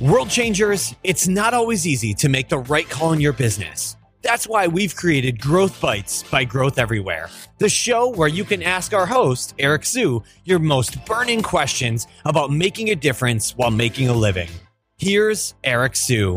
World changers, it's not always easy to make the right call in your business. That's why we've created Growth Bites by Growth Everywhere, the show where you can ask our host, Eric Siu, your most burning questions about making a difference while making a living. Here's Eric Siu.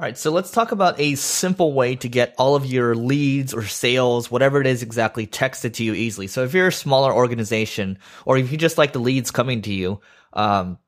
All right, so let's talk about a simple way to get all of your leads or sales, whatever it is exactly, texted to you easily. So if you're a smaller organization, or if you just like the leads coming to you, um,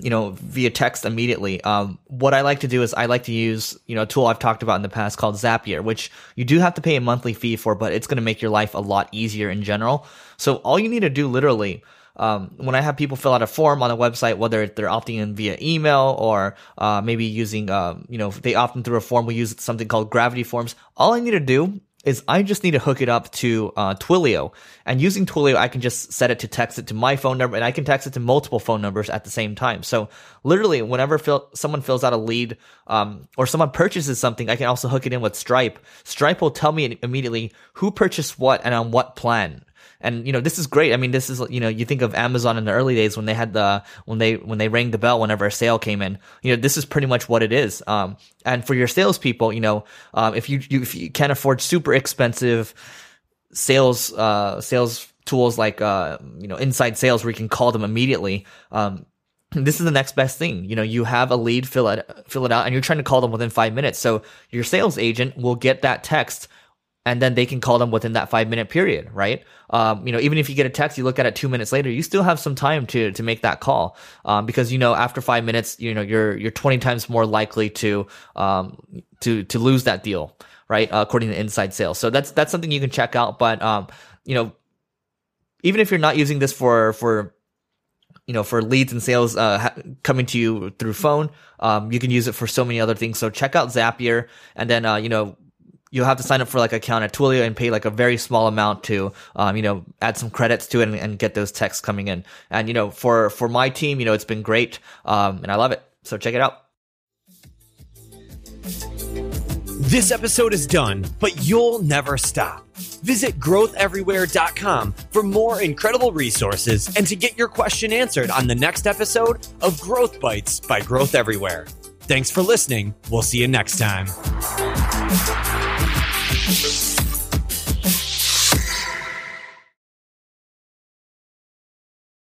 you know, via text immediately. Um, what I like to do is I like to use, you know, a tool I've talked about in the past called Zapier, which you do have to pay a monthly fee for, but it's going to make your life a lot easier in general. So all you need to do literally um, when I have people fill out a form on a website, whether they're opting in via email or uh, maybe using, um, you know, they opt in through a form, we use something called Gravity Forms. All I need to do is I just need to hook it up to uh, Twilio. And using Twilio, I can just set it to text it to my phone number and I can text it to multiple phone numbers at the same time. So literally, whenever fill, someone fills out a lead um, or someone purchases something, I can also hook it in with Stripe. Stripe will tell me immediately who purchased what and on what plan. And you know, this is great. I mean, this is you know, you think of Amazon in the early days when they had the when they when they rang the bell whenever a sale came in. You know, this is pretty much what it is. Um, and for your salespeople, you know, um, if you, you if you can't afford super expensive sales uh sales tools like uh you know inside sales where you can call them immediately um this is the next best thing. You know, you have a lead, fill it, fill it out, and you're trying to call them within five minutes. So your sales agent will get that text and then they can call them within that five minute period, right? Um, you know, even if you get a text, you look at it two minutes later, you still have some time to to make that call, um, because you know after five minutes, you know you're you're twenty times more likely to um to to lose that deal, right? Uh, according to Inside Sales, so that's that's something you can check out. But um, you know, even if you're not using this for for you know, for leads and sales uh, coming to you through phone. Um, you can use it for so many other things. So check out Zapier, and then uh, you know, you'll have to sign up for like an account at Twilio and pay like a very small amount to, um, you know, add some credits to it and, and, get those texts coming in. And, you know, for, for my team, you know, it's been great. Um, and I love it. So check it out. This episode is done, but you'll never stop. Visit growtheverywhere.com for more incredible resources and to get your question answered on the next episode of Growth Bites by Growth Everywhere. Thanks for listening. We'll see you next time.